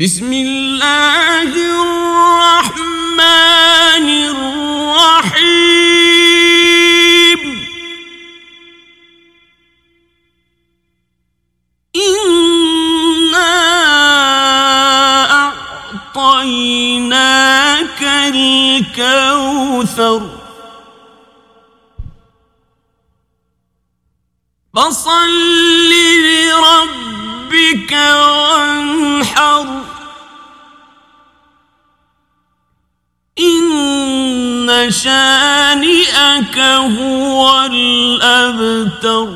بسم الله الرحمن الرحيم. إنا أعطيناك الكوثر. فصل لربك وانحر. شانئك هو الأبتر